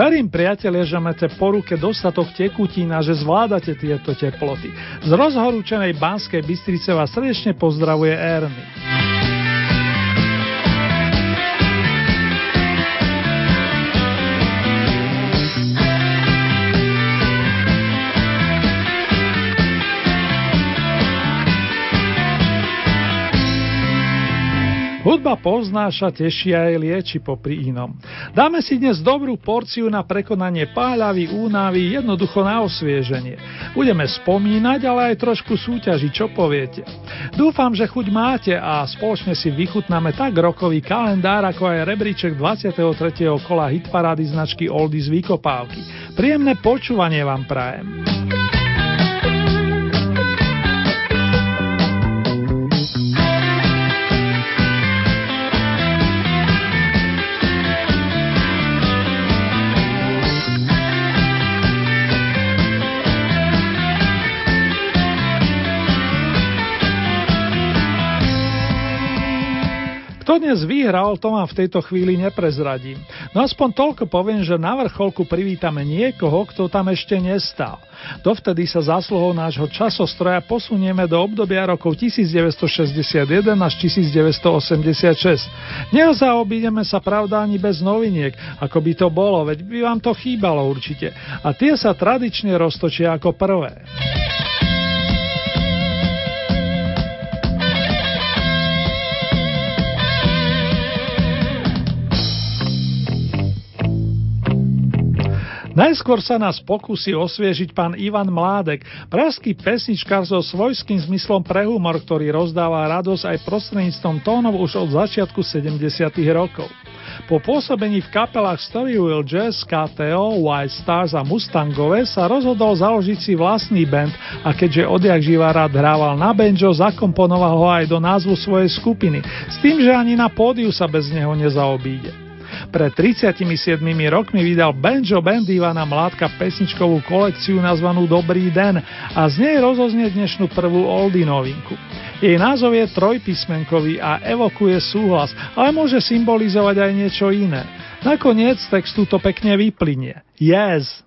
Verím, priatelia, že máte po ruke dostatok tekutín a že zvládate tieto teploty. Z rozhorúčenej Banskej Bystrice vás srdečne pozdravuje Ernie. Hudba poznáša, teší aj lieči popri inom. Dáme si dnes dobrú porciu na prekonanie páľavy, únavy, jednoducho na osvieženie. Budeme spomínať, ale aj trošku súťaži, čo poviete. Dúfam, že chuť máte a spoločne si vychutnáme tak rokový kalendár, ako aj rebríček 23. kola hitparády značky Oldies Vykopávky. Príjemné počúvanie vám prajem. Dnes vyhral, to vám v tejto chvíli neprezradím. No aspoň toľko poviem, že na vrcholku privítame niekoho, kto tam ešte nestal. Dovtedy sa zásluhou nášho časostroja posunieme do obdobia rokov 1961 až 1986. Nezaobídeme sa pravda ani bez noviniek, ako by to bolo, veď by vám to chýbalo určite. A tie sa tradične roztočia ako prvé. Najskôr sa nás pokusí osviežiť pán Ivan Mládek, pražský pesničkár so svojským zmyslom pre humor, ktorý rozdáva radosť aj prostredníctvom tónov už od začiatku 70. rokov. Po pôsobení v kapelách Storyville Jazz, KTO, White Stars a Mustangové sa rozhodol založiť si vlastný band a keďže odjak živa rád hrával na banjo, zakomponoval ho aj do názvu svojej skupiny, s tým, že ani na pódiu sa bez neho nezaobíde. Pred 37 rokmi vydal Banjo Band Ivana Mládka pesničkovú kolekciu nazvanú Dobrý den a z nej rozoznie dnešnú prvú oldie novinku. Jej názov je trojpísmenkový a evokuje súhlas, ale môže symbolizovať aj niečo iné. Nakoniec textu to pekne vyplynie. Yes!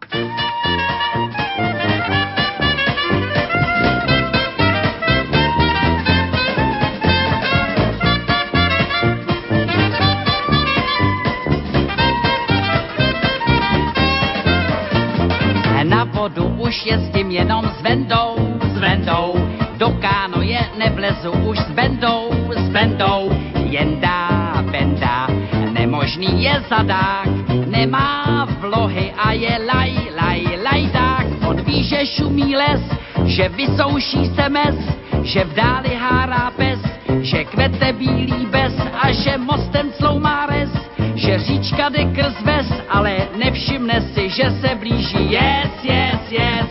Už jezdím jenom s vendou, s vendou. Do kánoje nevlezu už s bendou, s bendou. Jendá, benda, nemožný je zadák, nemá vlohy a je laj, laj, lajdák. On ví, že šumí les, že vysouší se mes, že v dáli hárá pes, že kvete bílý bez a že mostem sloumá res, že říčka jde krz ves, ale nevšimne si, že se blíží. Yes, yes, yes.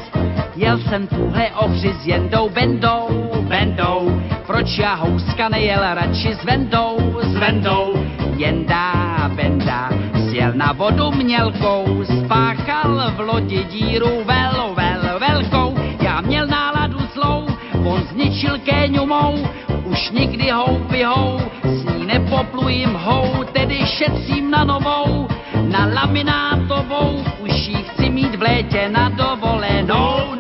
Jel jsem tuhle ohři s jendou bendou, bendou. Proč já houska nejel radši s vendou, s vendou. Jendá, benda, sjel na vodu mělkou, spáchal v lodi díru vel, vel, velkou. Já měl náladu zlou, on zničil kéňu mou, už nikdy houpy hou, nepoplujím hou, tedy šetřím na novou, na laminátovou, už ji chci mít v létě na dovolenou,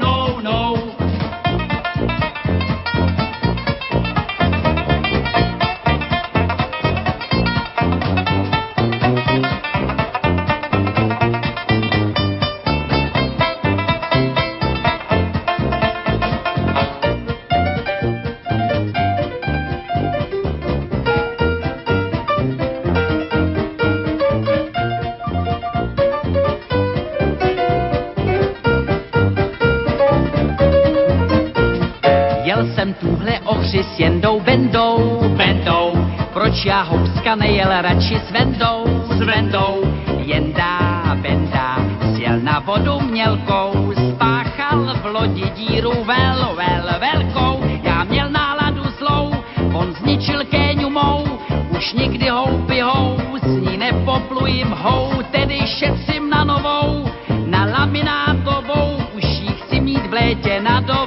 frajeři s jendou bendou, bendou. Proč já houska nejel radši s vendou, s vendou. Jendá, benda, sjel na vodu mělkou, spáchal v lodi díru vel, vel, velkou. Já měl náladu zlou, on zničil kéňu mou, už nikdy houpy hou, s ní nepoplujím hou, tedy šetřím na novou, na laminátovou, už ji chci mít v létě na dou.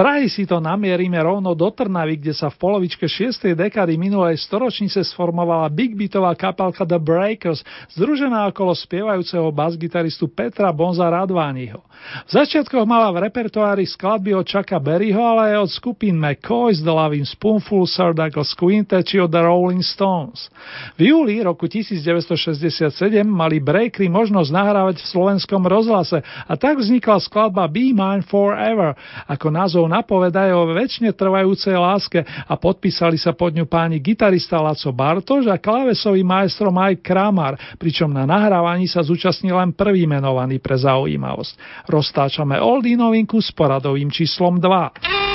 Prahy si to namierime rovno do Trnavy, kde sa v polovičke 6. dekady minulej storočnice sformovala big beatová kapalka The Breakers, združená okolo spievajúceho basgitaristu Petra Bonza Radvániho. V začiatkoch mala v repertoári skladby od Chucka Berryho, ale aj od skupín McCoy's, The Loving Spoonful, Sir Douglas Quintet či od The Rolling Stones. V júli roku 1967 mali Breakery možnosť nahrávať v slovenskom rozhlase a tak vznikla skladba Be Mine Forever, ako názov napovedajú o väčšine trvajúcej láske a podpísali sa pod ňu páni gitarista Laco Bartoš a klávesový maestro Mike Kramar, pričom na nahrávaní sa zúčastnil len prvý menovaný pre zaujímavosť. Roztáčame oldie novinku s poradovým číslom 2.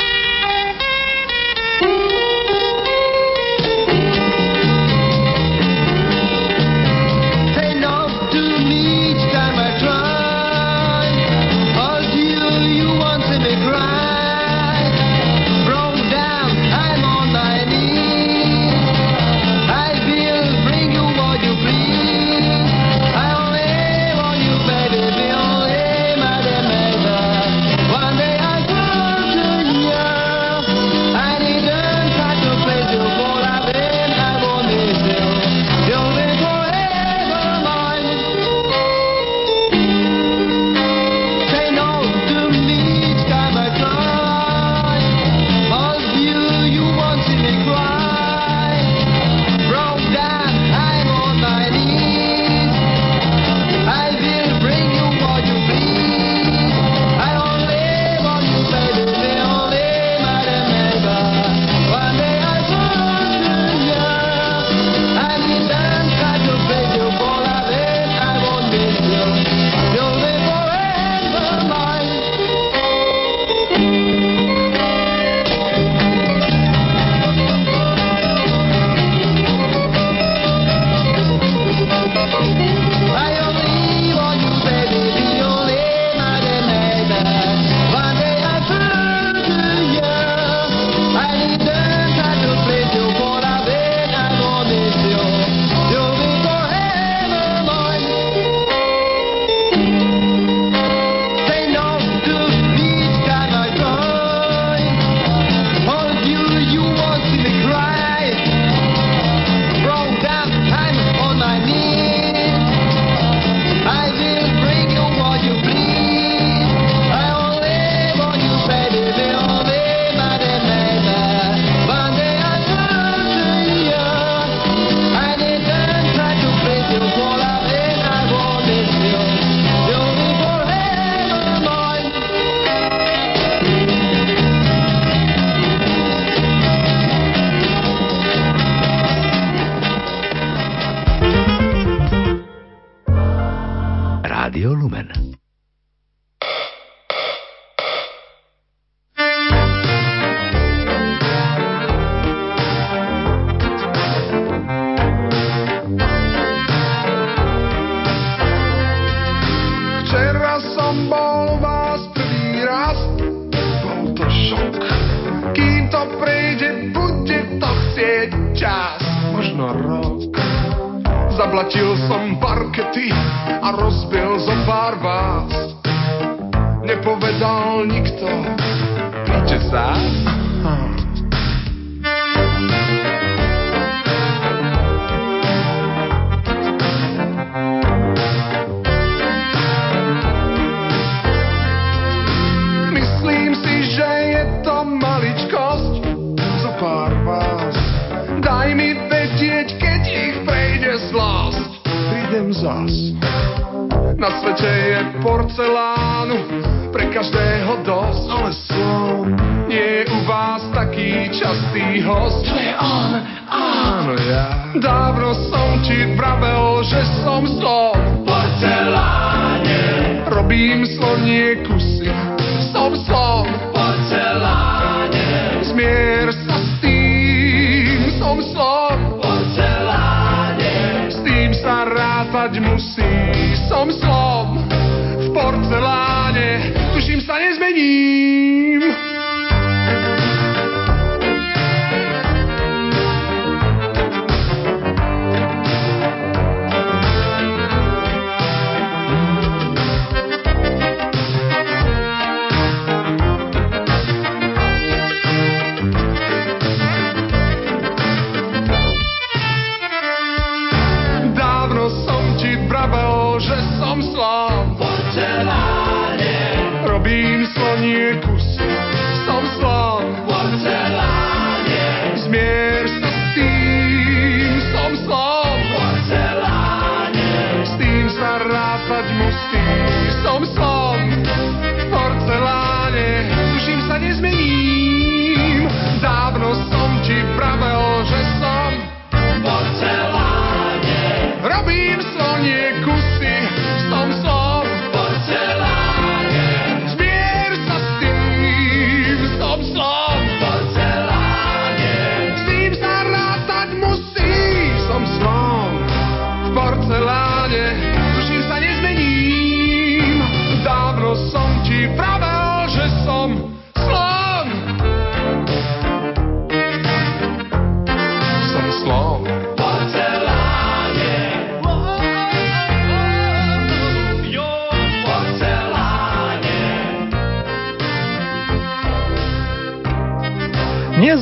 Nie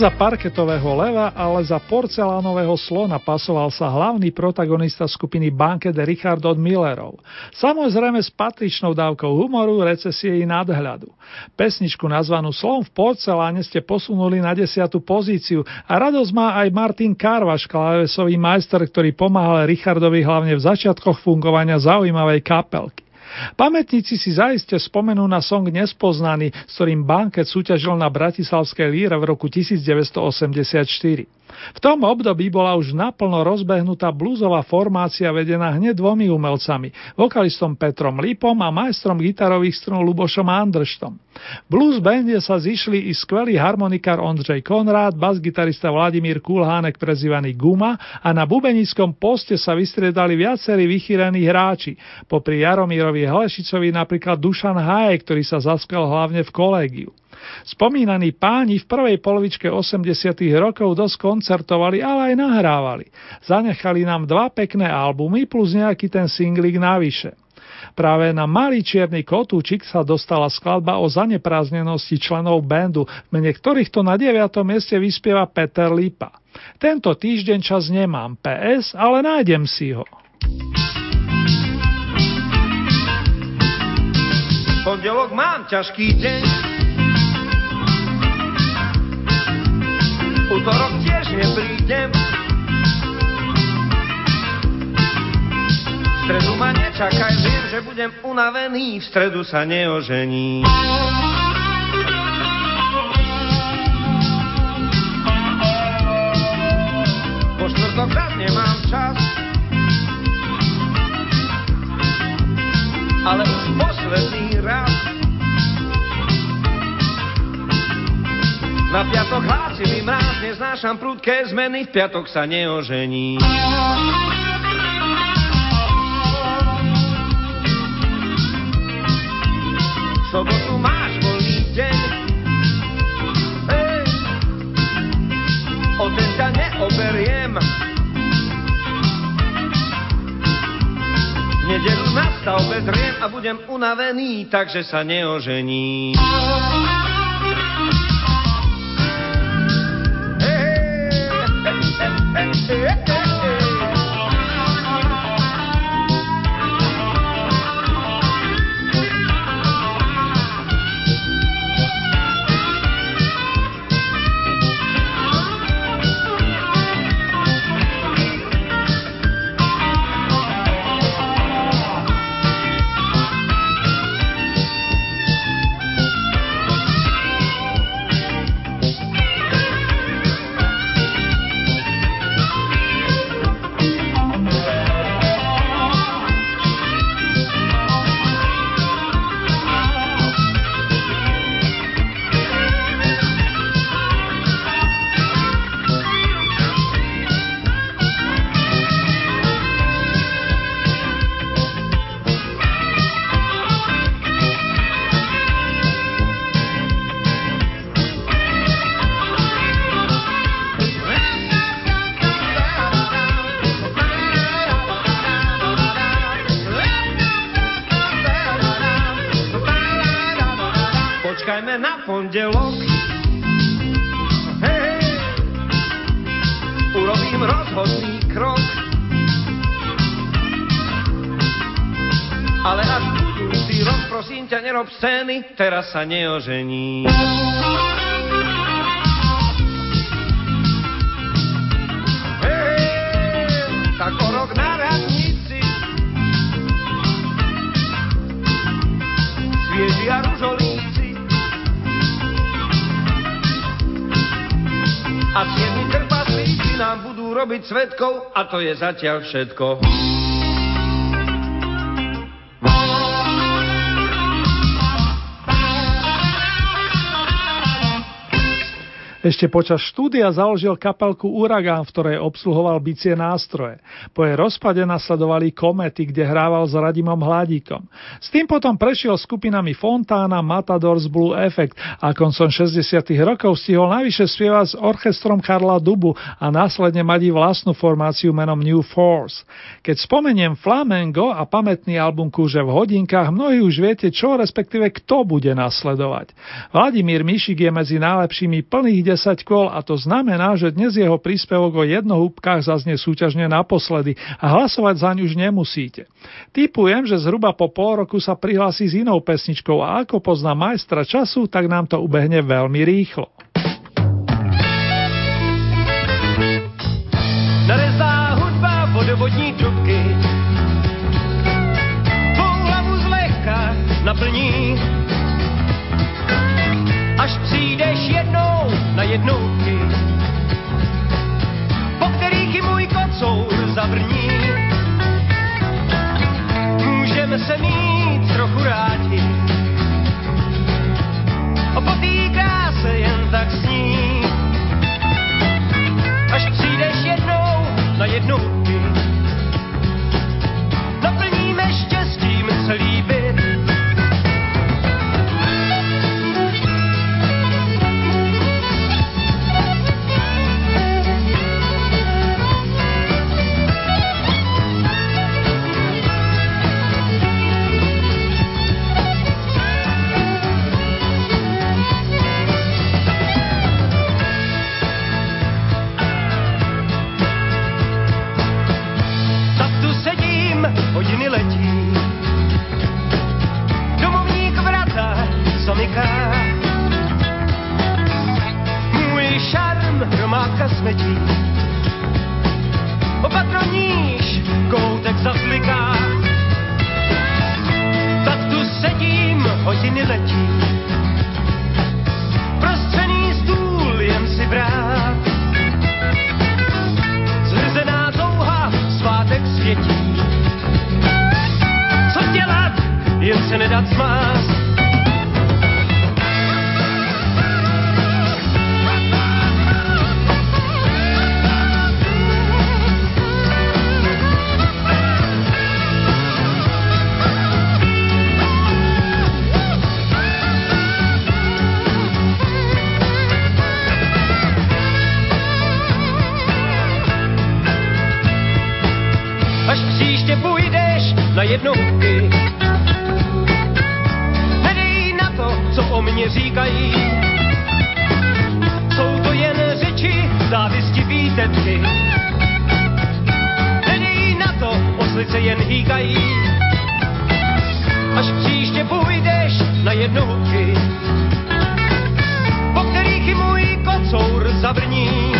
za parketového leva, ale za porcelánového slona pasoval sa hlavný protagonista skupiny Banket Richard od Millerov. Samozrejme s patričnou dávkou humoru, recesie i nadhľadu. Pesničku nazvanú Slon v porceláne ste posunuli na desiatu pozíciu a radosť má aj Martin Karvaš, klávesový majster, ktorý pomáhal Richardovi hlavne v začiatkoch fungovania zaujímavej kapelky. Pamätníci si zaiste spomenú na song Nespoznaný, s ktorým Banket súťažil na Bratislavskej líre v roku 1984. V tom období bola už naplno rozbehnutá blúzová formácia vedená hneď dvomi umelcami, vokalistom Petrom Lipom a majstrom gitarových strun Lubošom Andrštom. Blues bande sa zišli i skvelý harmonikár Ondřej Konrád, basgitarista Vladimír Kulhánek prezývaný Guma a na bubenickom poste sa vystriedali viacerí vychýrení hráči, popri Jaromírovi Hlešicovi napríklad Dušan Háje, ktorý sa zaskal hlavne v kolégiu. Spomínaní páni v prvej polovičke 80. rokov dosť koncertovali, ale aj nahrávali. Zanechali nám dva pekné albumy plus nejaký ten singlik navyše. Práve na malý čierny kotúčik sa dostala skladba o zanepráznenosti členov bandu, mene ktorých to na 9. mieste vyspieva Peter Lipa. Tento týždeň čas nemám PS, ale nájdem si ho. Pondelok mám ťažký deň útorok tiež neprídem. V stredu ma nečakaj, viem, že budem unavený, v stredu sa neožení. Po štvrtok raz nemám čas, ale už posledný raz Na piatok hlásivý mráz, neznášam prudké zmeny, v piatok sa neožení. V sobotu máš voľný deň, Ej, o ten ťa neoberiem. V nedelu na stavbe driem a budem unavený, takže sa neožení. Yeah. Scény, teraz sa neožení. o rok na radnici. Svieži a ružolíci. A siedmi trpaslíci nám budú robiť svetkov a to je zatiaľ všetko. Ešte počas štúdia založil kapelku Uragán, v ktorej obsluhoval bicie nástroje. Po jej rozpade nasledovali komety, kde hrával s Radimom Hladíkom. S tým potom prešiel skupinami Fontána, Matadors, Blue Effect a koncom 60 rokov stihol najvyššie spievať s orchestrom Karla Dubu a následne mať vlastnú formáciu menom New Force. Keď spomeniem Flamengo a pamätný album Kúže v hodinkách, mnohí už viete, čo respektíve kto bude nasledovať. Vladimír Mišik je medzi najlepšími plných 10 kôl a to znamená, že dnes jeho príspevok o jednohúbkách zaznie súťažne naposledy a hlasovať zaň už nemusíte. Typujem, že zhruba po pol roku sa prihlási s inou pesničkou a ako pozná majstra času, tak nám to ubehne veľmi rýchlo. Narezá hudba vodovodní trubky Tvou hlavu zlehka naplní jednotky, po kterých i můj kocour zavrní. Můžeme se mít trochu rádi, o po té kráse jen tak sní. Až přijdeš jednou na jednotky, šarm hromáka smetí. Opatroníš, koutek zasliká. Tak tu sedím, hodiny letí. Prostřený stůl jen si brát. Zhrzená touha, svátek světí dělat, jen se nedat zmást. Jednotky. Nedej na to, co o mě říkají. Jsou to jen řeči, závisti výtetky. Nedej na to, oslice jen hýkají. Až příště půjdeš na jednotky, po kterých i můj kocour zavrní.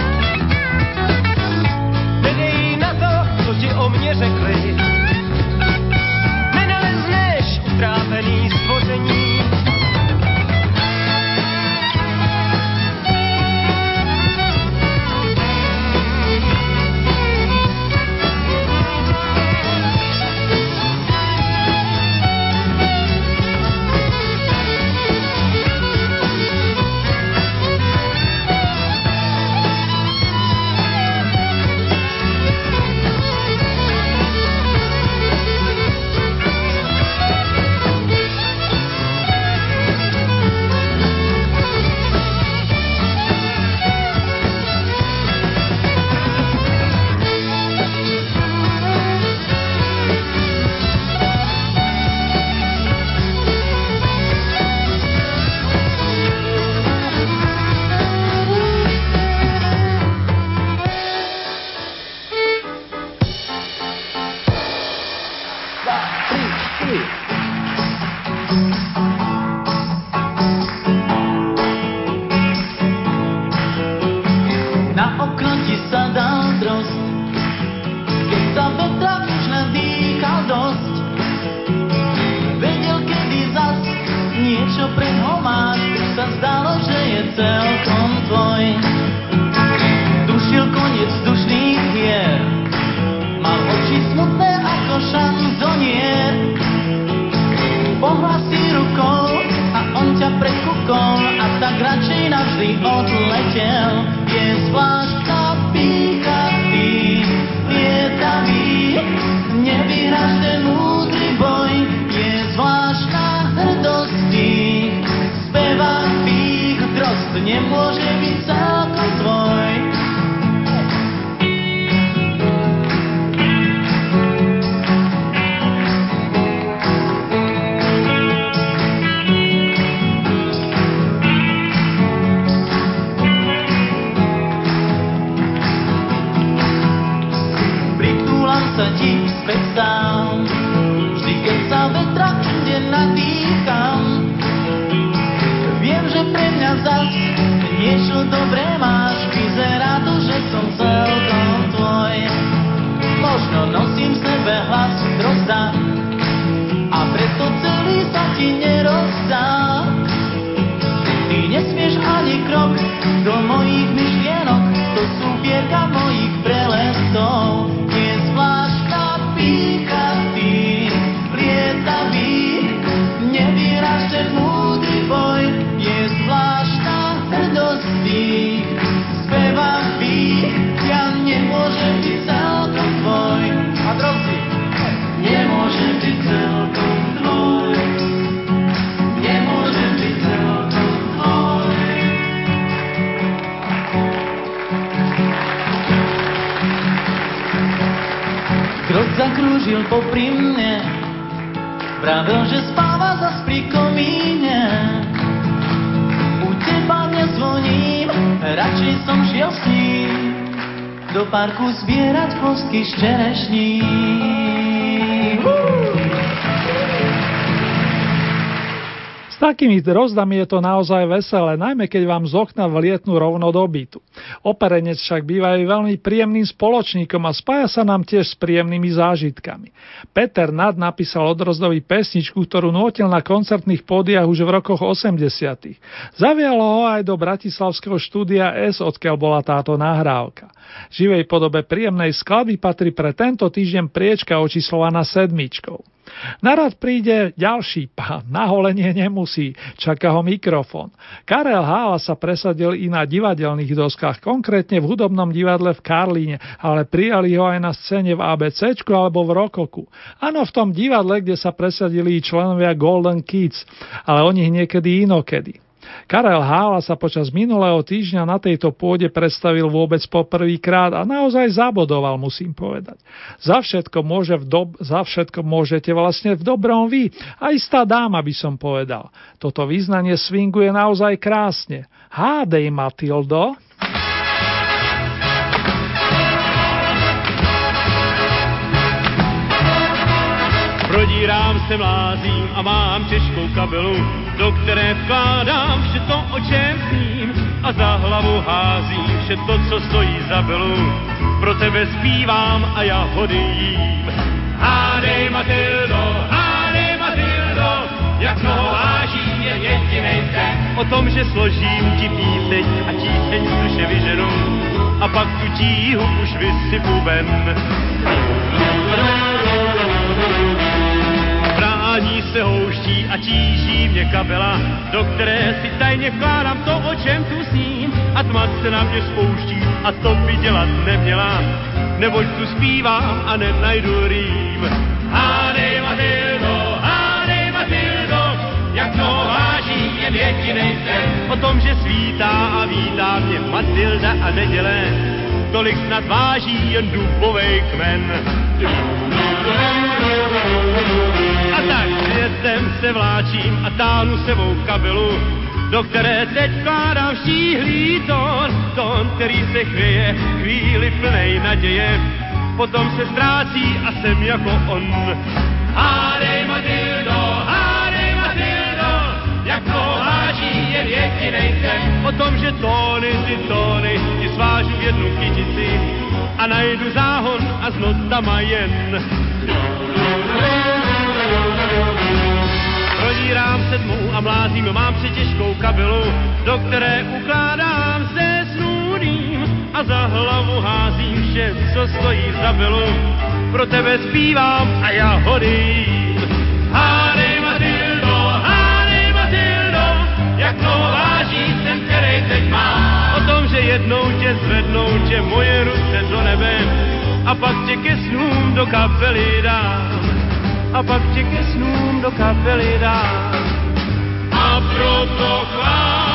no, no seems popri mne Pravil, že spáva za pri komíne. U teba nezvoním, radšej som šiel s ním. Do parku zbierať kostky z čerešní. Takými rozdami je to naozaj veselé, najmä keď vám z okna vlietnú rovno do bytu. Operenec však bývajú veľmi príjemným spoločníkom a spája sa nám tiež s príjemnými zážitkami. Peter Nad napísal odrozdovi pesničku, ktorú notil na koncertných pódiach už v rokoch 80. Zavialo ho aj do bratislavského štúdia S, odkiaľ bola táto nahrávka. Živej podobe príjemnej skladby patrí pre tento týždeň priečka očíslovaná sedmičkou. Narad príde ďalší pán, na nemusí, čaká ho mikrofón. Karel Hála sa presadil i na divadelných doskách, konkrétne v hudobnom divadle v Karlíne, ale prijali ho aj na scéne v ABC alebo v Rokoku. Áno, v tom divadle, kde sa presadili členovia Golden Kids, ale o nich niekedy inokedy. Karel Hála sa počas minulého týždňa na tejto pôde predstavil vôbec poprvýkrát a naozaj zabodoval, musím povedať. Za všetko, môže v dob- za všetko môžete vlastne v dobrom vy, a istá dáma by som povedal. Toto význanie swinguje naozaj krásne. Hádej, Matildo. Prodírám se mlázím a mám těžkou kabelu, do které vkládám vše to, o čem sním a za hlavu házím vše to, co stojí za belu. Pro tebe zpívám a já hody jím. Hádej Matildo, hádej Matildo, jak mnoho váží je jedinej sen. O tom, že složím ti píseň a tíseň z duše vyženu a pak tu tíhu už vysypu ven a tíží mě kabela, do které si tajně vkládám to, o čem tu sním. A tma se na mě spouští a to by dělat neměla, neboť tu zpívám a nenajdu rým. Hádej Matildo, hádej Matildo, jak to váží jen jedinej sen. O tom, že svítá a vítá mě Matilda a neděle, tolik snad váží jen dubovej kmen. A tak světem se vláčím a táhnu sebou kabelu, do které teď vkládám štíhlý tón, tón, který se chvěje chvíli plnej naděje, potom se ztrácí a jsem jako on. Hádej Matildo, hádej Matildo, jak to váží jen jedinej. O tom, že tóny, ty tóny, ti svážu v jednu kytici a najdu záhon a s notama jen. Prodírám sedmou a mlázím, mám přetěžkou kabelu, do které ukládám se snůdím a za hlavu házím vše, co stojí za belu. Pro tebe zpívám a já hodím. Hádej Matildo, hádej Matildo, jak to váží ten, který teď má. O tom, že jednou tě zvednou tě moje ruce do nebe a pak tě ke snům do kapely dám a pak tě ke snům do kapely dá. A proto chvátám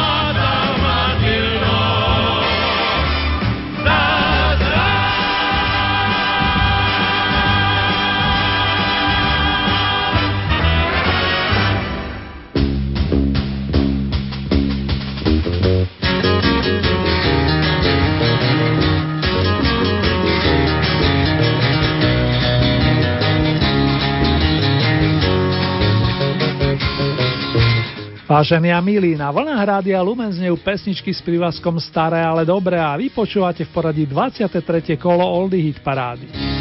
Vážení a milí, na vlnách Rádia Lumen znejú pesničky s prívlaskom Staré, ale dobré a vy počúvate v poradí 23. kolo Oldy Hit Parády.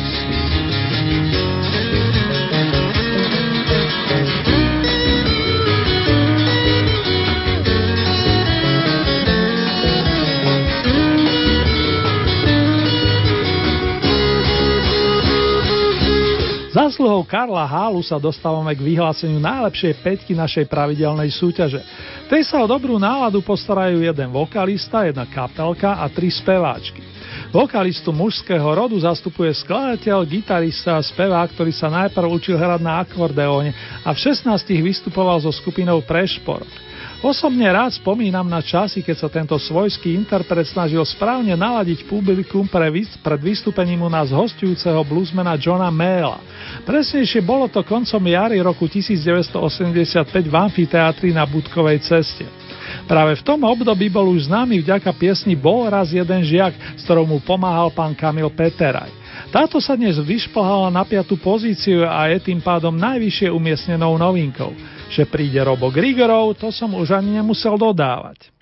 Zásluhou Karla Hálu sa dostávame k vyhláseniu najlepšej peťky našej pravidelnej súťaže. Tej sa o dobrú náladu postarajú jeden vokalista, jedna kapelka a tri speváčky. Vokalistu mužského rodu zastupuje skladateľ, gitarista a spevák, ktorý sa najprv učil hrať na akordeóne a v 16 vystupoval so skupinou Prešporok. Osobne rád spomínam na časy, keď sa tento svojský interpret snažil správne naladiť publikum pre, pred vystúpením u nás hostujúceho bluesmana Johna Mayla. Presnejšie bolo to koncom jary roku 1985 v amfiteátri na Budkovej ceste. Práve v tom období bol už známy vďaka piesni Bol raz jeden žiak, s ktorou mu pomáhal pán Kamil Peteraj. Táto sa dnes vyšplhala na piatú pozíciu a je tým pádom najvyššie umiestnenou novinkou. Že príde Robo Grigorov, to som už ani nemusel dodávať.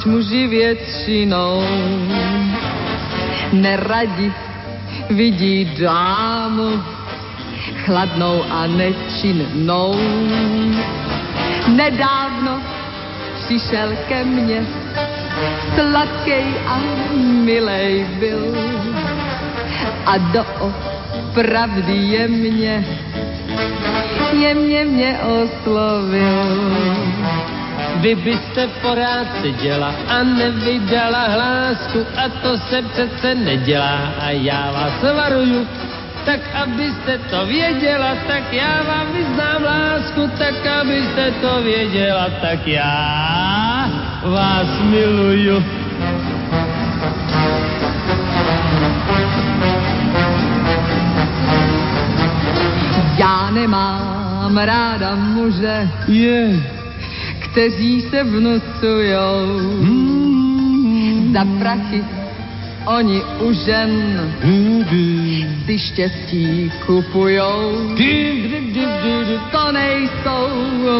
Proč muži většinou neradi vidí dámu chladnou a nečinnou. Nedávno přišel ke mně, sladkej a milej byl a do pravdy je mě jemně mě oslovil. Vy byste porád seděla a nevydala hlásku a to se přece nedělá a já vás varuju, tak abyste to věděla, tak já vám vyznám lásku, tak abyste to věděla, tak já vás miluju. Já nemám ráda muže, yeah. Kteří se vnucujou mm. za prachy oni u žen si štěstí kupujou. To nejsou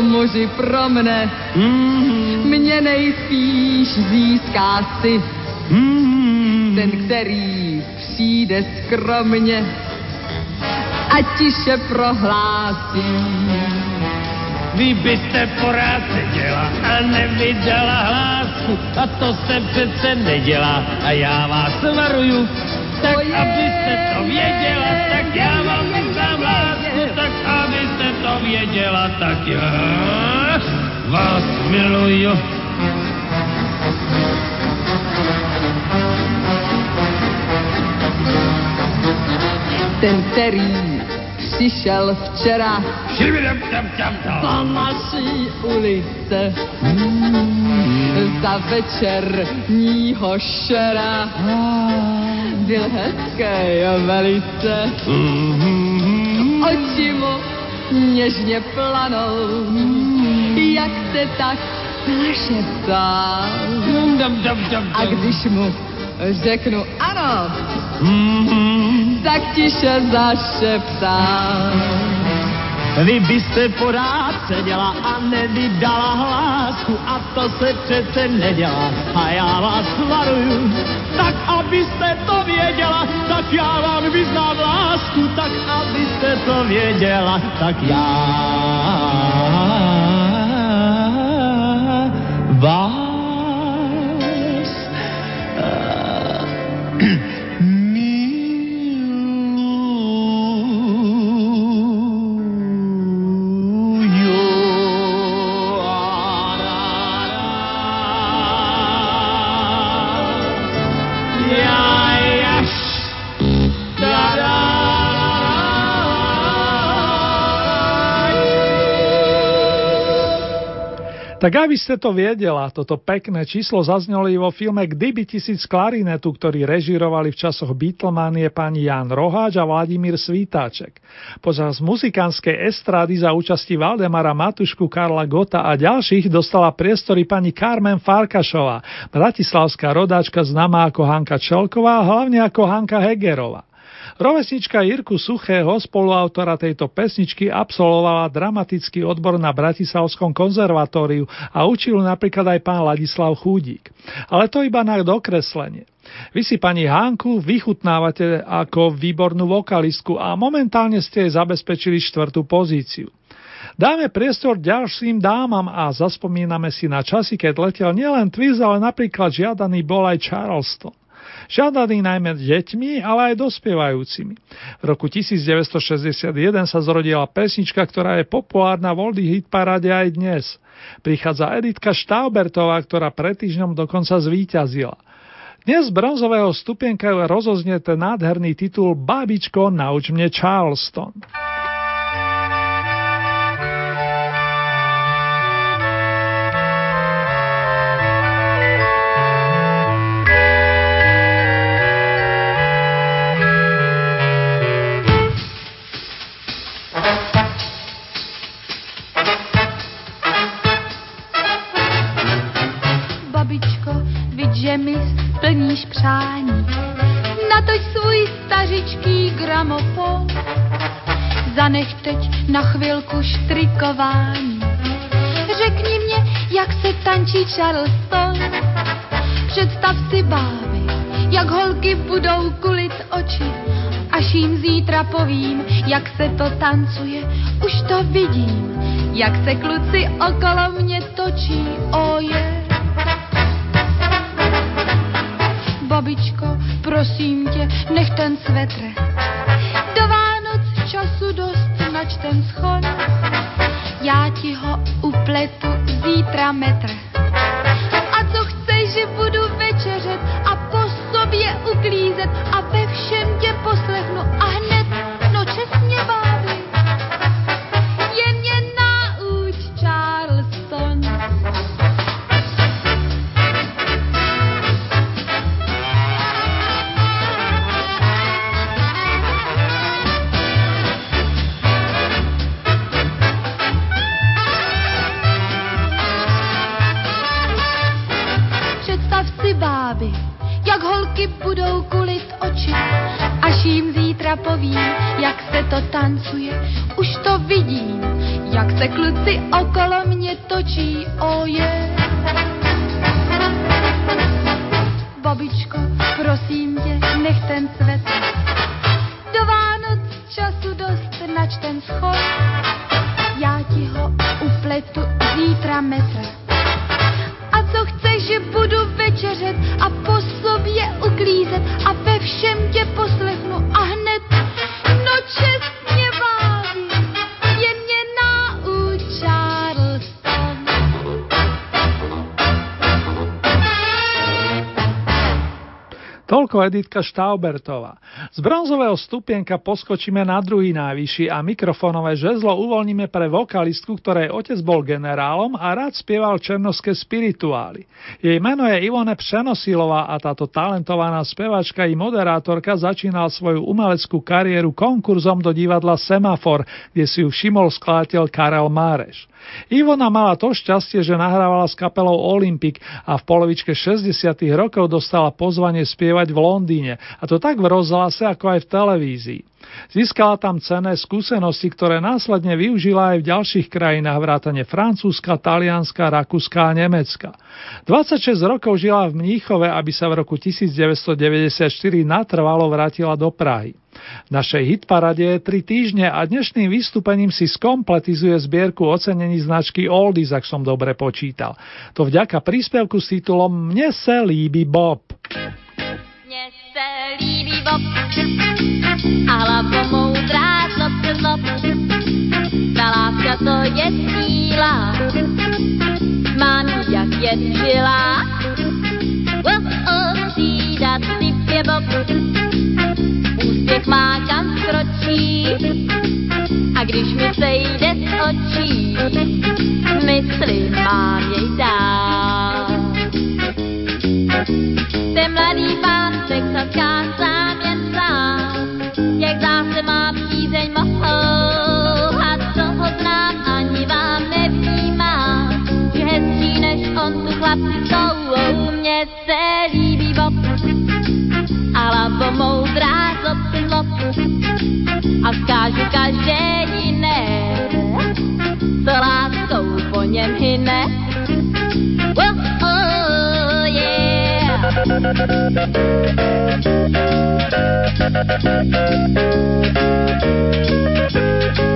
muži pro mne, mě nejspíš získá si ten, který přijde skromně. A tiše prohlásí. Vy byste porád seděla a nevydala hlásku a to se přece nedělá a já vás varuju, tak abyste to věděla, tak já vám vyznám lásku, tak abyste to věděla, tak já vás miluju. Ten, který přišel včera. Po naší ulice. Za večerního šera. Byl hezký velice, oči mu něžně planou, jak se tak našeptal. A když mu řeknu ano, tak tiše zašeptal. Vy byste porád seděla a nevydala hlásku a to se přece nedělá a já vás varuju. Tak abyste to věděla, tak já vám vyznám lásku, tak abyste to věděla, tak já vás Tak aby ste to viedela, toto pekné číslo zaznelo vo filme Kdyby tisíc klarinetu, ktorý režirovali v časoch Beatlemanie pani Jan Roháč a Vladimír Svítáček. Počas muzikánskej estrády za účasti Valdemara Matušku, Karla Gota a ďalších dostala priestory pani Carmen Farkašová, bratislavská rodáčka známa ako Hanka Čelková a hlavne ako Hanka Hegerová. Rovesnička Jirku Suchého, spoluautora tejto pesničky, absolvovala dramatický odbor na Bratislavskom konzervatóriu a učil napríklad aj pán Ladislav Chúdík. Ale to iba na dokreslenie. Vy si pani Hánku vychutnávate ako výbornú vokalistku a momentálne ste jej zabezpečili štvrtú pozíciu. Dáme priestor ďalším dámam a zaspomíname si na časy, keď letel nielen Twiz, ale napríklad žiadaný bol aj Charleston žiadaný najmä deťmi, ale aj dospievajúcimi. V roku 1961 sa zrodila pesnička, ktorá je populárna v Oldie Hit Parade aj dnes. Prichádza Editka Štaubertová, ktorá pred týždňom dokonca zvíťazila. Dnes z bronzového stupienka rozoznie ten nádherný titul Babičko, nauč mne Charleston. Na chvilku štrikování. Řekni mě, jak se tančí Charleston, představ si bávy, jak holky budou kulit oči, až jim zítra povím, jak se to tancuje, už to vidím, jak se kluci okolo mě točí, oje. Oh yeah. babičko, prosím tě, nech ten svetr. Editka Štaubertová. Z bronzového stupienka poskočíme na druhý najvyšší a mikrofónové žezlo uvoľníme pre vokalistku, ktorej otec bol generálom a rád spieval černoské spirituály. Jej meno je Ivone Přenosilová a táto talentovaná spevačka i moderátorka začínal svoju umeleckú kariéru konkurzom do divadla Semafor, kde si ju všimol skladateľ Karel Máreš. Ivona mala to šťastie, že nahrávala s kapelou Olympic a v polovičke 60. rokov dostala pozvanie spievať v Londýne, a to tak v rozhlase, ako aj v televízii. Získala tam cenné skúsenosti, ktoré následne využila aj v ďalších krajinách vrátane Francúzska, Talianska, Rakúska a Nemecka. 26 rokov žila v Mníchove, aby sa v roku 1994 natrvalo vrátila do Prahy. V našej hitparade je 3 týždne a dnešným vystúpením si skompletizuje zbierku ocenení značky Oldies, ak som dobre počítal. To vďaka príspevku s titulom Mne se líbi Bob. Mne se líbi Bob a hlavo moudrá zlob, zlob. Ta je síla, mám jak jen žila. Oh, oh, je Bob, úspěch má kam skročí a když mi sejde z očí, mysli mám jej dál. Ten mladý pán se saská sám jen sám, jak zase má přízeň mohou a toho ani vám nevnímám, že hezčí on tu chlapci jsou, mně se líbí Bob alebo moudrá zlop, zlop a skážu každé jiné, co láskou po něm hyne. Yeah. a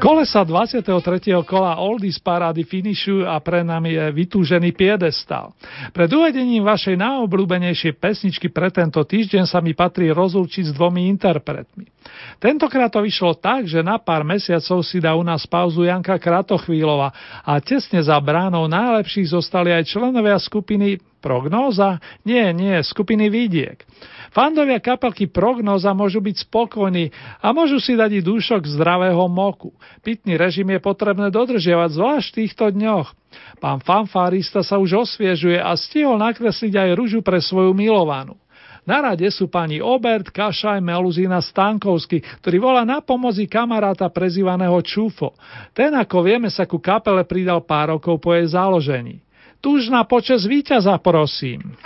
Kolesa 23. kola Oldies parády finišujú a pre nami je vytúžený piedestal. Pred uvedením vašej najobľúbenejšej pesničky pre tento týždeň sa mi patrí rozlúčiť s dvomi interpretmi. Tentokrát to vyšlo tak, že na pár mesiacov si dá u nás pauzu Janka Kratochvílova a tesne za bránou najlepších zostali aj členovia skupiny Prognóza? Nie, nie, skupiny Vidiek. Fandovia kapelky Prognoza môžu byť spokojní a môžu si dať i dúšok zdravého moku. Pitný režim je potrebné dodržiavať zvlášť v týchto dňoch. Pán fanfárista sa už osviežuje a stihol nakresliť aj rúžu pre svoju milovanú. Na rade sú pani Obert, Kašaj, Meluzína Stankovsky, ktorý volá na pomoci kamaráta prezývaného Čufo. Ten, ako vieme, sa ku kapele pridal pár rokov po jej založení. Tuž na počas víťaza prosím.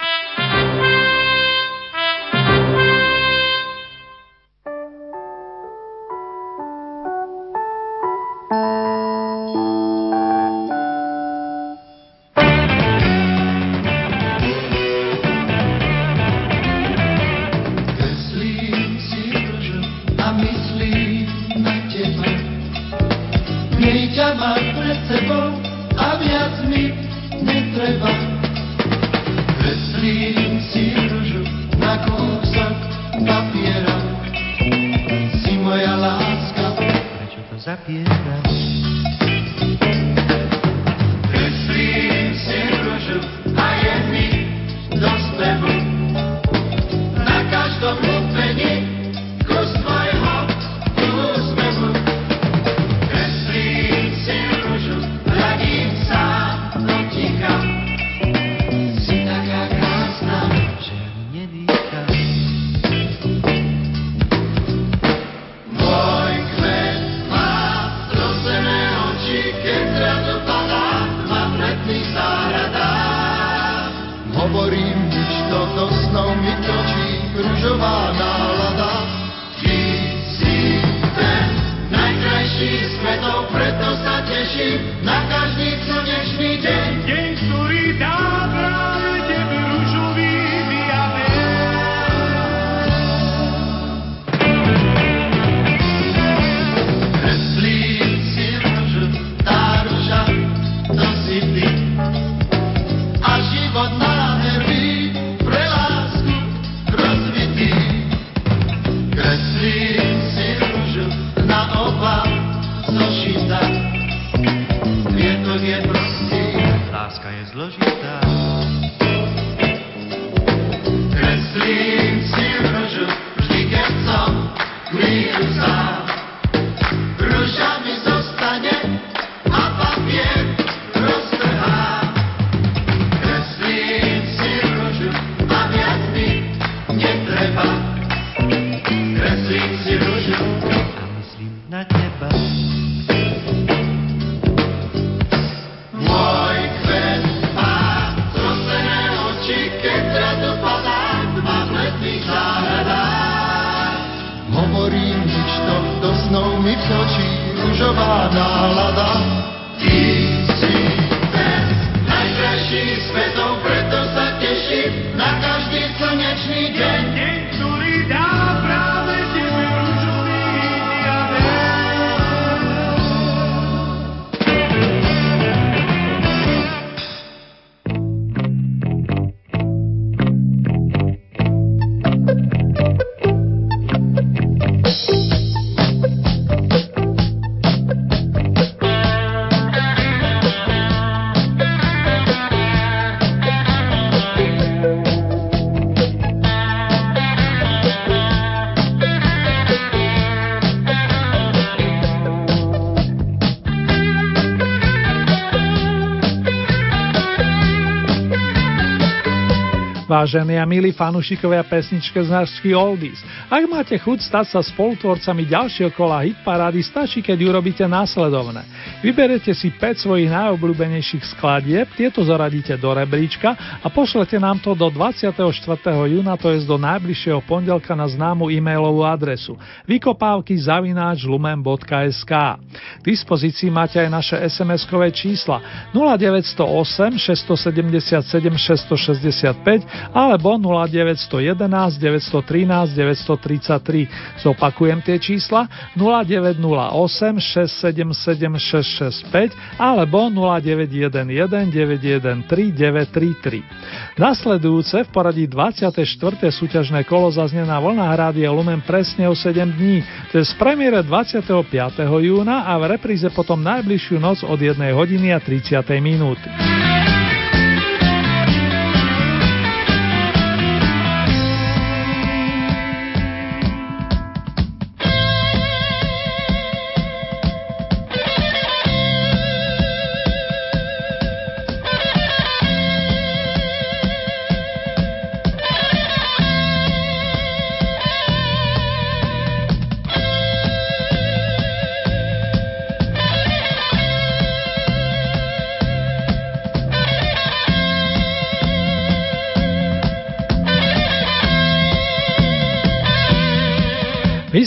neba. Môj kvet má oči, keď zrazu padám, v letných záhradách. Hovorím nič to, do snov mi vtočí ružová nálada. Vážení a milí fanúšikovia pesničke značky Oldies, ak máte chuť stať sa spolutvorcami ďalšieho kola hitparády, stačí, keď urobíte následovné. Vyberete si 5 svojich najobľúbenejších skladieb, tieto zaradíte do rebríčka a pošlete nám to do 24. júna, to je do najbližšieho pondelka na známu e-mailovú adresu vykopávky zavináč lumen.sk. K dispozícii máte aj naše SMS-kové čísla 0908 677 665 alebo 0911 913 933. Zopakujem tie čísla 0908 677 665 alebo 0911 913 933. Nasledujúce v poradí 24. súťažné kolo zaznie na vlnách Rádia Lumen presne o 7 dní, to je z premiére 25. júna a v repríze potom najbližšiu noc od 1 hodiny a 30 minúty.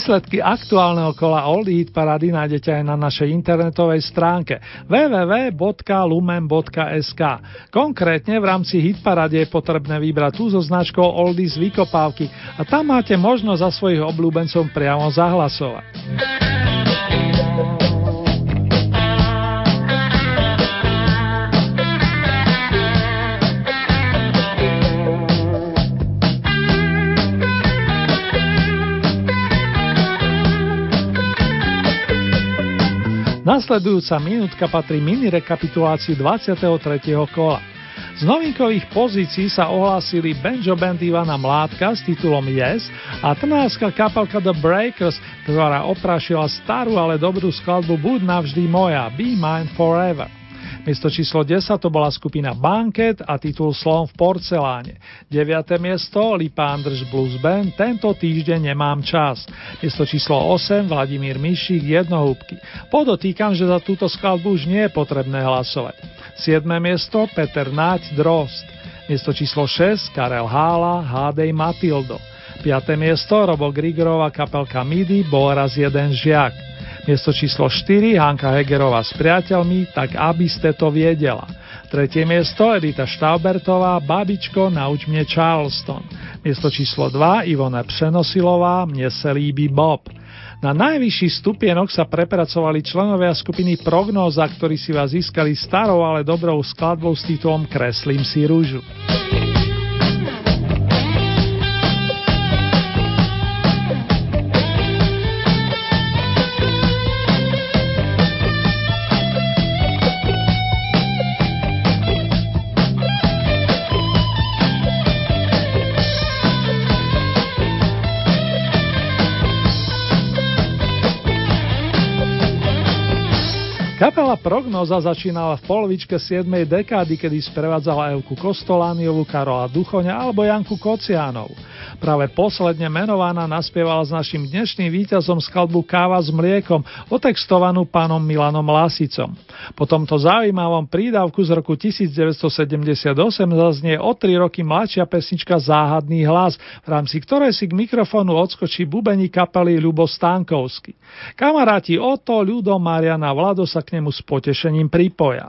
Výsledky aktuálneho kola Oldie Hit Parady nájdete aj na našej internetovej stránke www.lumen.sk. Konkrétne v rámci Hit Parady je potrebné vybrať tú so značkou Oldies Vykopávky a tam máte možnosť za svojich obľúbencov priamo zahlasovať. Nasledujúca minútka patrí mini rekapitulácii 23. kola. Z novinkových pozícií sa ohlásili banjo band Ivana Mládka s titulom Yes a trnávska kapelka The Breakers, ktorá oprašila starú, ale dobrú skladbu Buď navždy moja, Be Mine Forever. Miesto číslo 10 to bola skupina Banket a titul Slon v porceláne. 9. miesto Lipa Andrž Blues Band Tento týždeň nemám čas. Miesto číslo 8 Vladimír Mišík Jednohúbky. Podotýkam, že za túto skladbu už nie je potrebné hlasovať. 7. miesto Peter Náď Drost. Miesto číslo 6 Karel Hála Hádej Matildo. 5. miesto Robo Grigorova kapelka MIDI Bol raz jeden žiak. Miesto číslo 4 Hanka Hegerová s priateľmi Tak aby ste to viedela. Tretie miesto Edita Štaubertová Babičko nauč mne Charleston. Miesto číslo 2 Ivona Pšenosilová Mne se líbi Bob. Na najvyšší stupienok sa prepracovali členovia skupiny Prognoza, ktorí si vás získali starou, ale dobrou skladbou s titulom Kreslím si rúžu. Kapela Prognoza začínala v polovičke 7. dekády, kedy sprevádzala Evku Kostolániovú, Karola Duchoňa alebo Janku Kociánov. Práve posledne menovaná naspievala s našim dnešným víťazom skladbu Káva s mliekom, otextovanú pánom Milanom Lasicom. Po tomto zaujímavom prídavku z roku 1978 zaznie o 3 roky mladšia pesnička Záhadný hlas, v rámci ktorej si k mikrofónu odskočí bubení kapely Ľubo Stánkovsky. Kamaráti Oto, Ľudo, Mariana Vlado sa k nemu potešením pripoja.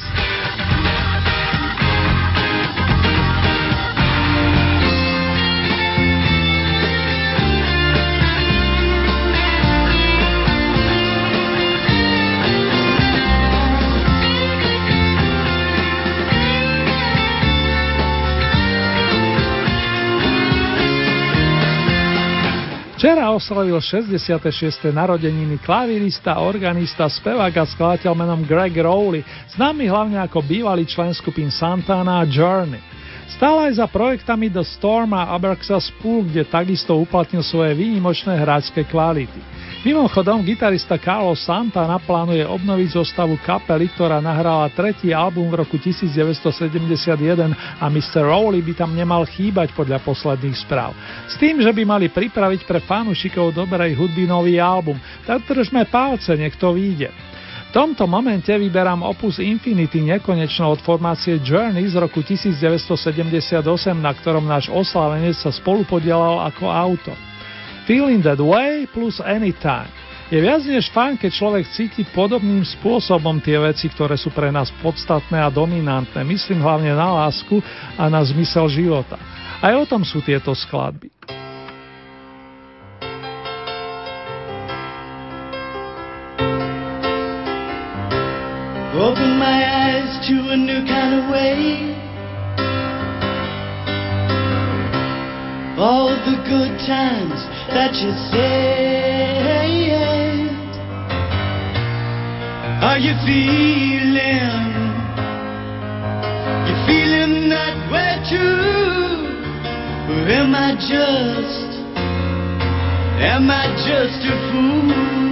Včera oslavil 66. narodeniny klavirista, organista, spevák a skladateľ menom Greg Rowley, známy hlavne ako bývalý člen skupín Santana a Journey. Stál aj za projektami The Storm a Abraxa Spook, kde takisto uplatnil svoje výnimočné hráčske kvality. Mimochodom, gitarista Carlos Santa naplánuje obnoviť zostavu kapely, ktorá nahrala tretí album v roku 1971 a Mr. Rowley by tam nemal chýbať podľa posledných správ. S tým, že by mali pripraviť pre fanúšikov dobrej hudby nový album, tak držme palce, nech to vyjde. V tomto momente vyberám opus Infinity nekonečno od formácie Journey z roku 1978, na ktorom náš oslavenec sa spolupodielal ako autor. Feeling That Way plus Anytime. Je viac než fajn, keď človek cíti podobným spôsobom tie veci, ktoré sú pre nás podstatné a dominantné. Myslím hlavne na lásku a na zmysel života. Aj o tom sú tieto skladby. Open my eyes to a new kind of way All the good times that you said. Are you feeling? You feeling that way too? Or am I just? Am I just a fool?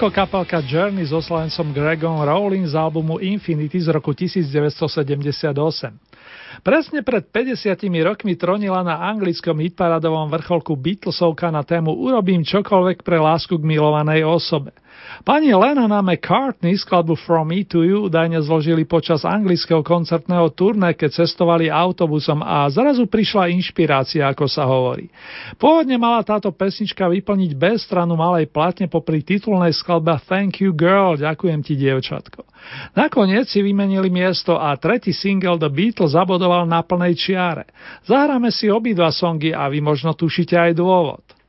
Toľko kapelka Journey s oslavencom Gregom Rowling z albumu Infinity z roku 1978. Presne pred 50 rokmi tronila na anglickom hitparadovom vrcholku Beatlesovka na tému Urobím čokoľvek pre lásku k milovanej osobe. Pani Lennon a McCartney skladbu From Me to You údajne zložili počas anglického koncertného turné, keď cestovali autobusom a zrazu prišla inšpirácia, ako sa hovorí. Pôvodne mala táto pesnička vyplniť bez stranu malej platne popri titulnej skladbe Thank You Girl, ďakujem ti dievčatko. Nakoniec si vymenili miesto a tretí single The Beatles zabodoval na plnej čiare. Zahráme si obidva songy a vy možno tušíte aj dôvod.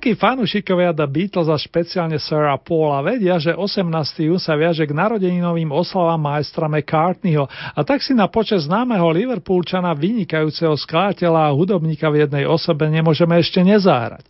Veľkí fanúšikovia The Beatles a špeciálne Sarah Paula vedia, že 18. jún sa viaže k narodeninovým oslavám majstra McCartneyho a tak si na počas známeho Liverpoolčana vynikajúceho skladateľa a hudobníka v jednej osobe nemôžeme ešte nezahrať.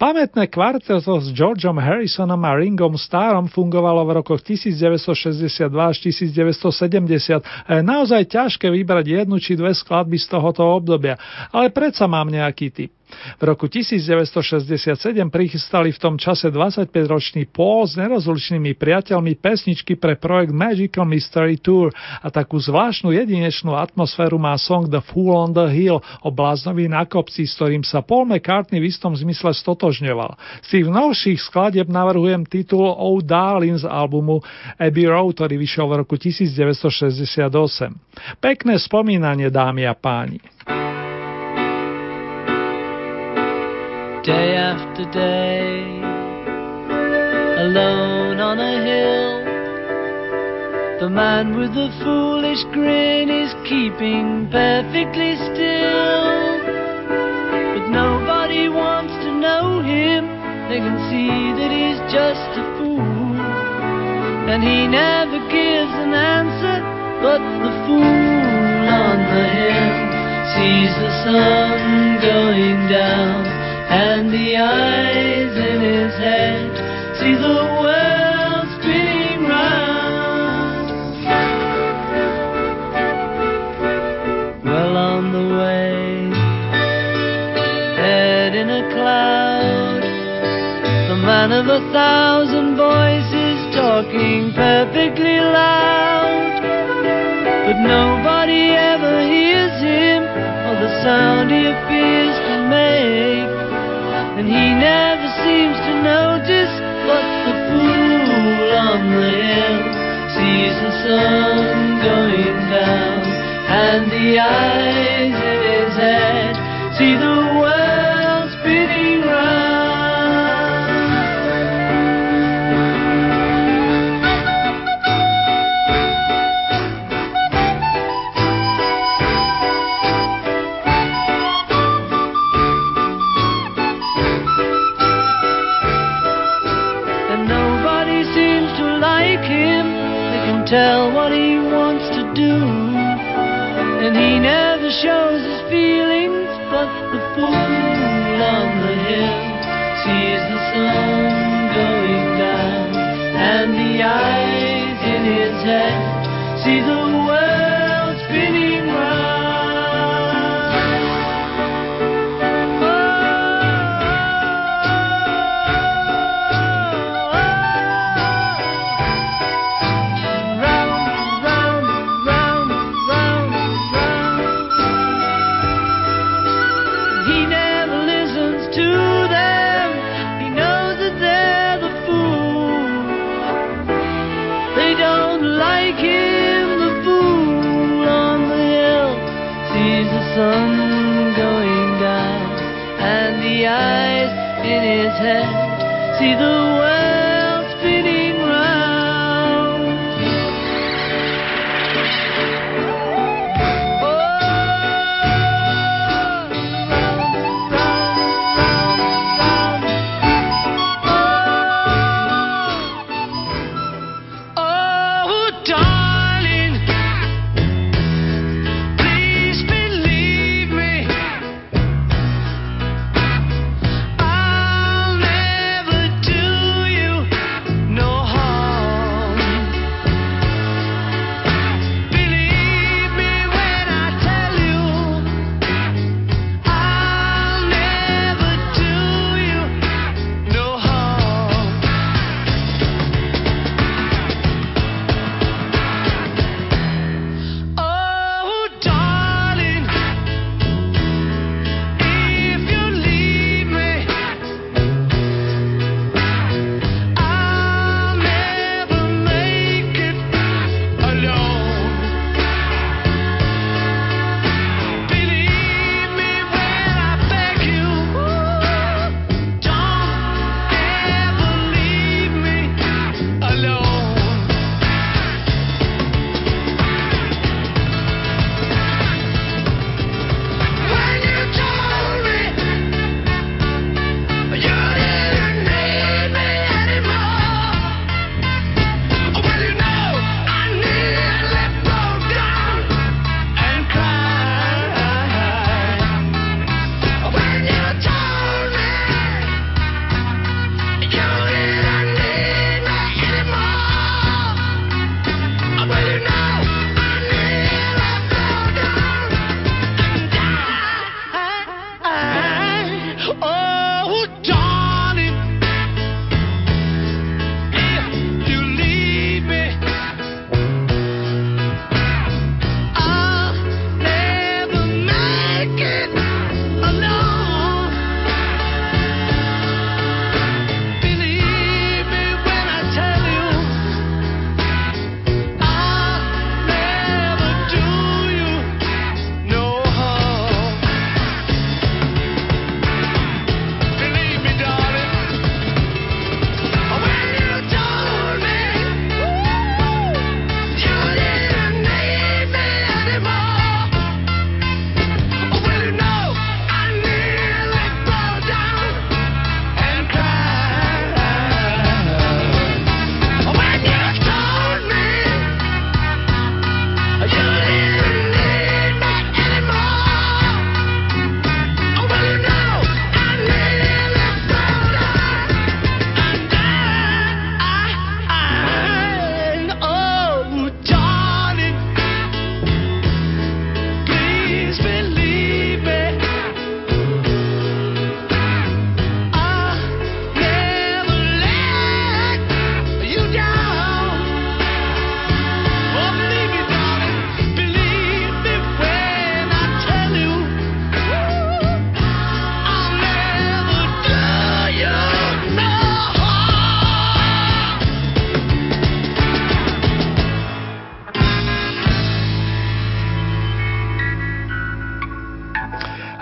Pamätné kvarteto s Georgeom Harrisonom a Ringom Starom fungovalo v rokoch 1962 až 1970 a je naozaj ťažké vybrať jednu či dve skladby z tohoto obdobia, ale predsa mám nejaký typ. V roku 1967 prichystali v tom čase 25-ročný Paul s nerozlučnými priateľmi pesničky pre projekt Magical Mystery Tour a takú zvláštnu jedinečnú atmosféru má song The Fool on the Hill o bláznovi na kopci, s ktorým sa Paul McCartney v istom zmysle stotožňoval. Z tých novších skladieb navrhujem titul Oh Darling z albumu Abbey Road, ktorý vyšiel v roku 1968. Pekné spomínanie, dámy a páni. Day after day, alone on a hill. The man with the foolish grin is keeping perfectly still. But nobody wants to know him, they can see that he's just a fool. And he never gives an answer, but the fool on the hill sees the sun going down and the eyes in his head see the world spinning round. Well on the way, head in a cloud, the man of a thousand voices talking perfectly loud, but nobody ever hears him or the sound he appears to make and he never seems to notice but the fool on the hill sees the sun going down. And the eyes in his head see the but the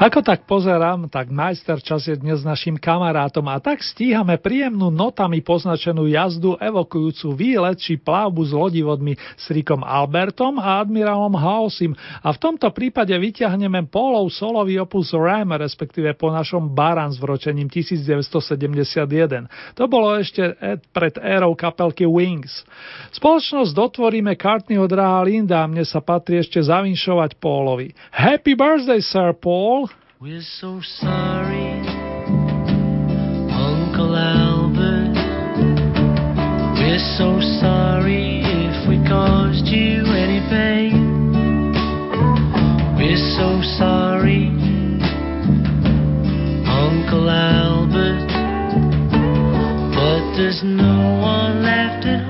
Ako tak pozerám, tak majster čas je dnes našim kamarátom a tak stíhame príjemnú notami poznačenú jazdu evokujúcu výlet či plavbu s lodivodmi s Rikom Albertom a admirálom Halsim a v tomto prípade vyťahneme Polov solový opus Ram, respektíve po našom Baran s vročením 1971. To bolo ešte pred érou kapelky Wings. Spoločnosť dotvoríme Cartneyho drahá Linda a mne sa patrí ešte zavinšovať Paulovi. Happy birthday, Sir Paul! We're so sorry, Uncle Albert. We're so sorry if we caused you any pain. We're so sorry, Uncle Albert. But there's no one left at home,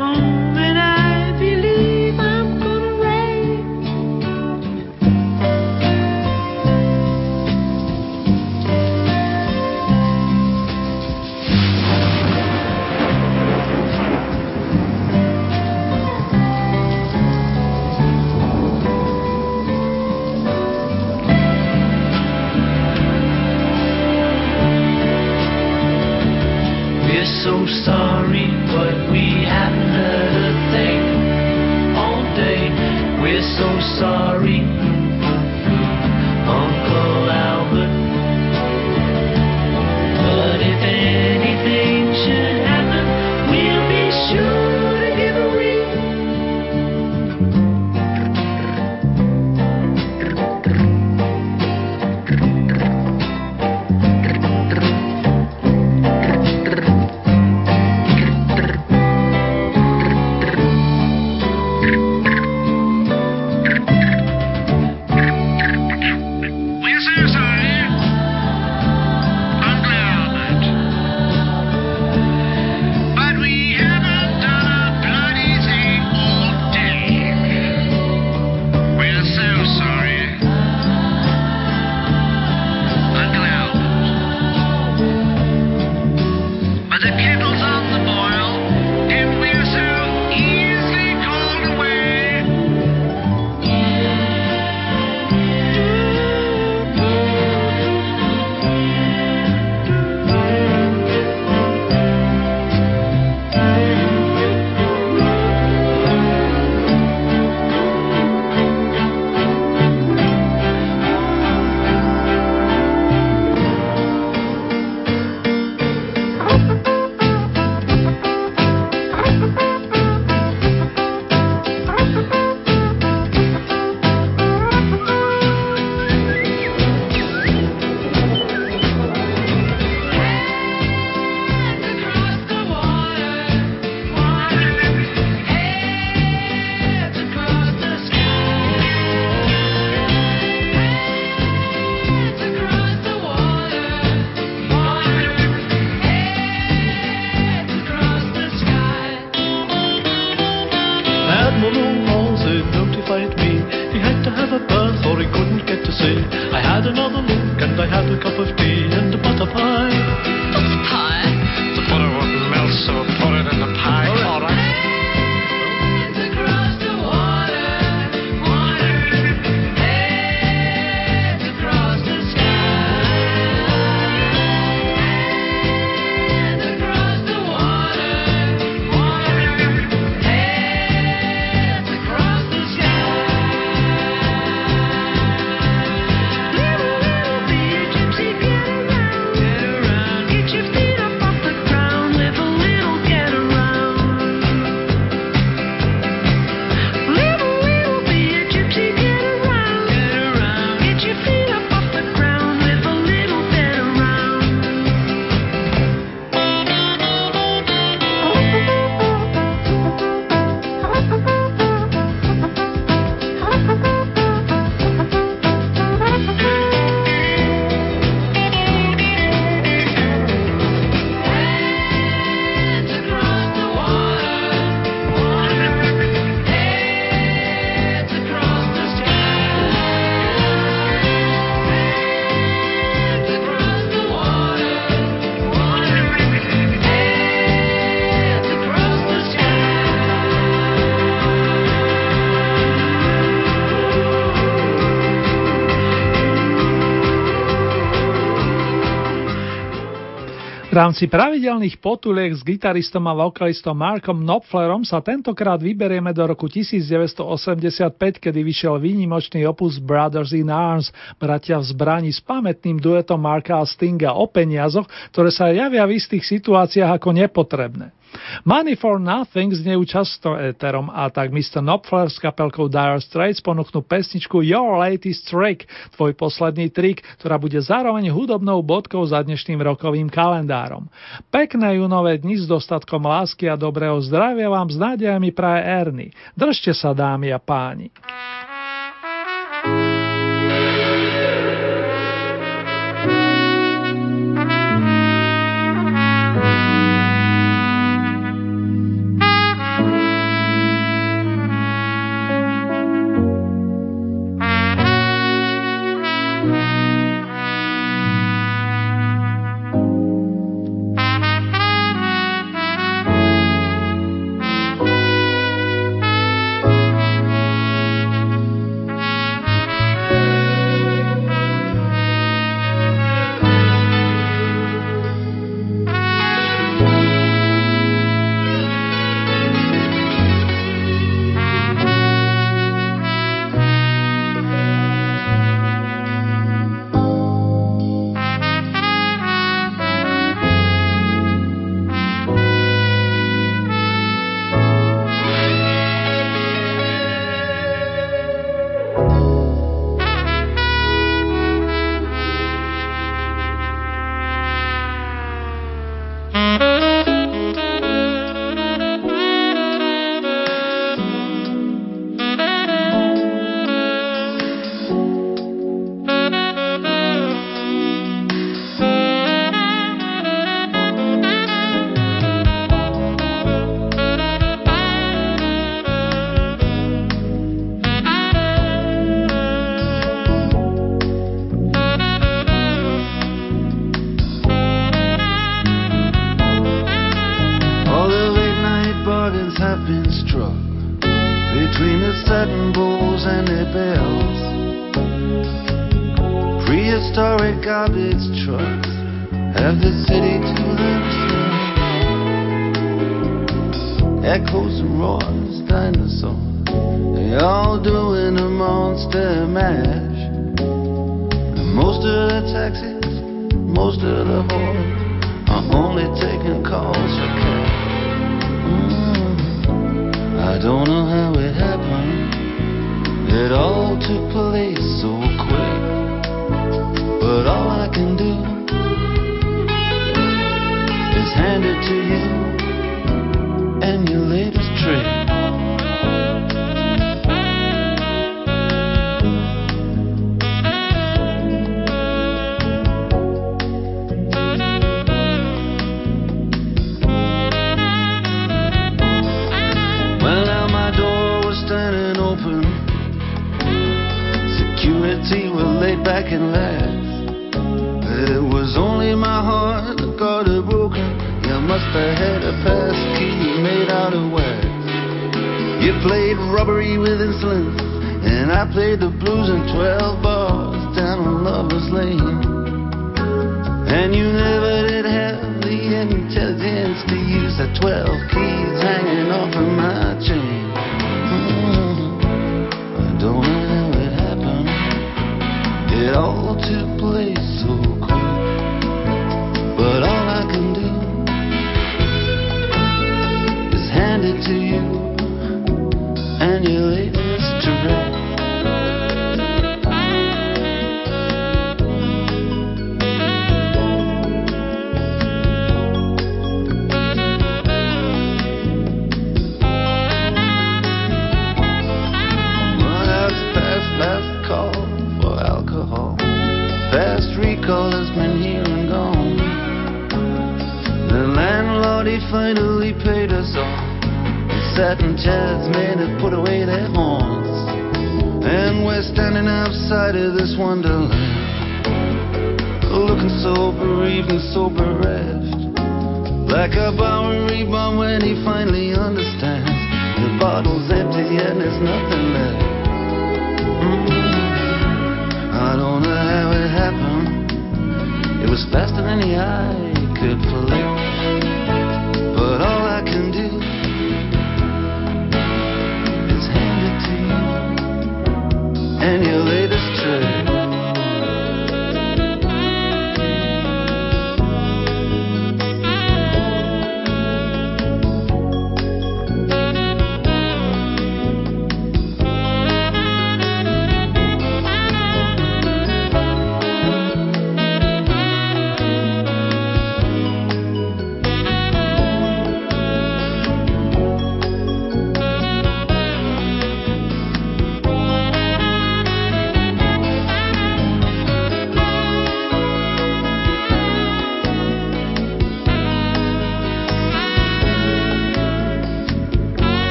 rámci pravidelných potuliek s gitaristom a vokalistom Markom Knopflerom sa tentokrát vyberieme do roku 1985, kedy vyšiel výnimočný opus Brothers in Arms, bratia v zbraní s pamätným duetom Marka a Stinga o peniazoch, ktoré sa javia v istých situáciách ako nepotrebné. Money for Nothing znejú často éterom a tak Mr. Knopfler s kapelkou Dire Straits ponúknú pesničku Your Latest Trick, tvoj posledný trik, ktorá bude zároveň hudobnou bodkou za dnešným rokovým kalendárom. Pekné junové dni s dostatkom lásky a dobrého zdravia vám s nádejami praje Erny. Držte sa dámy a páni. faster than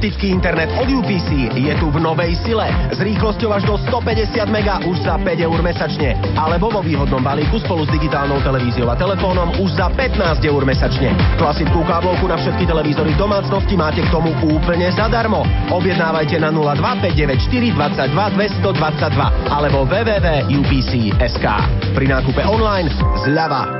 Optický internet od UPC je tu v novej sile s rýchlosťou až do 150 mega už za 5 eur mesačne. Alebo vo výhodnom balíku spolu s digitálnou televíziou a telefónom už za 15 eur mesačne. Klasickú káblovku na všetky televízory v domácnosti máte k tomu úplne zadarmo. Objednávajte na 02594 22 222 alebo www.upc.sk. Pri nákupe online zľava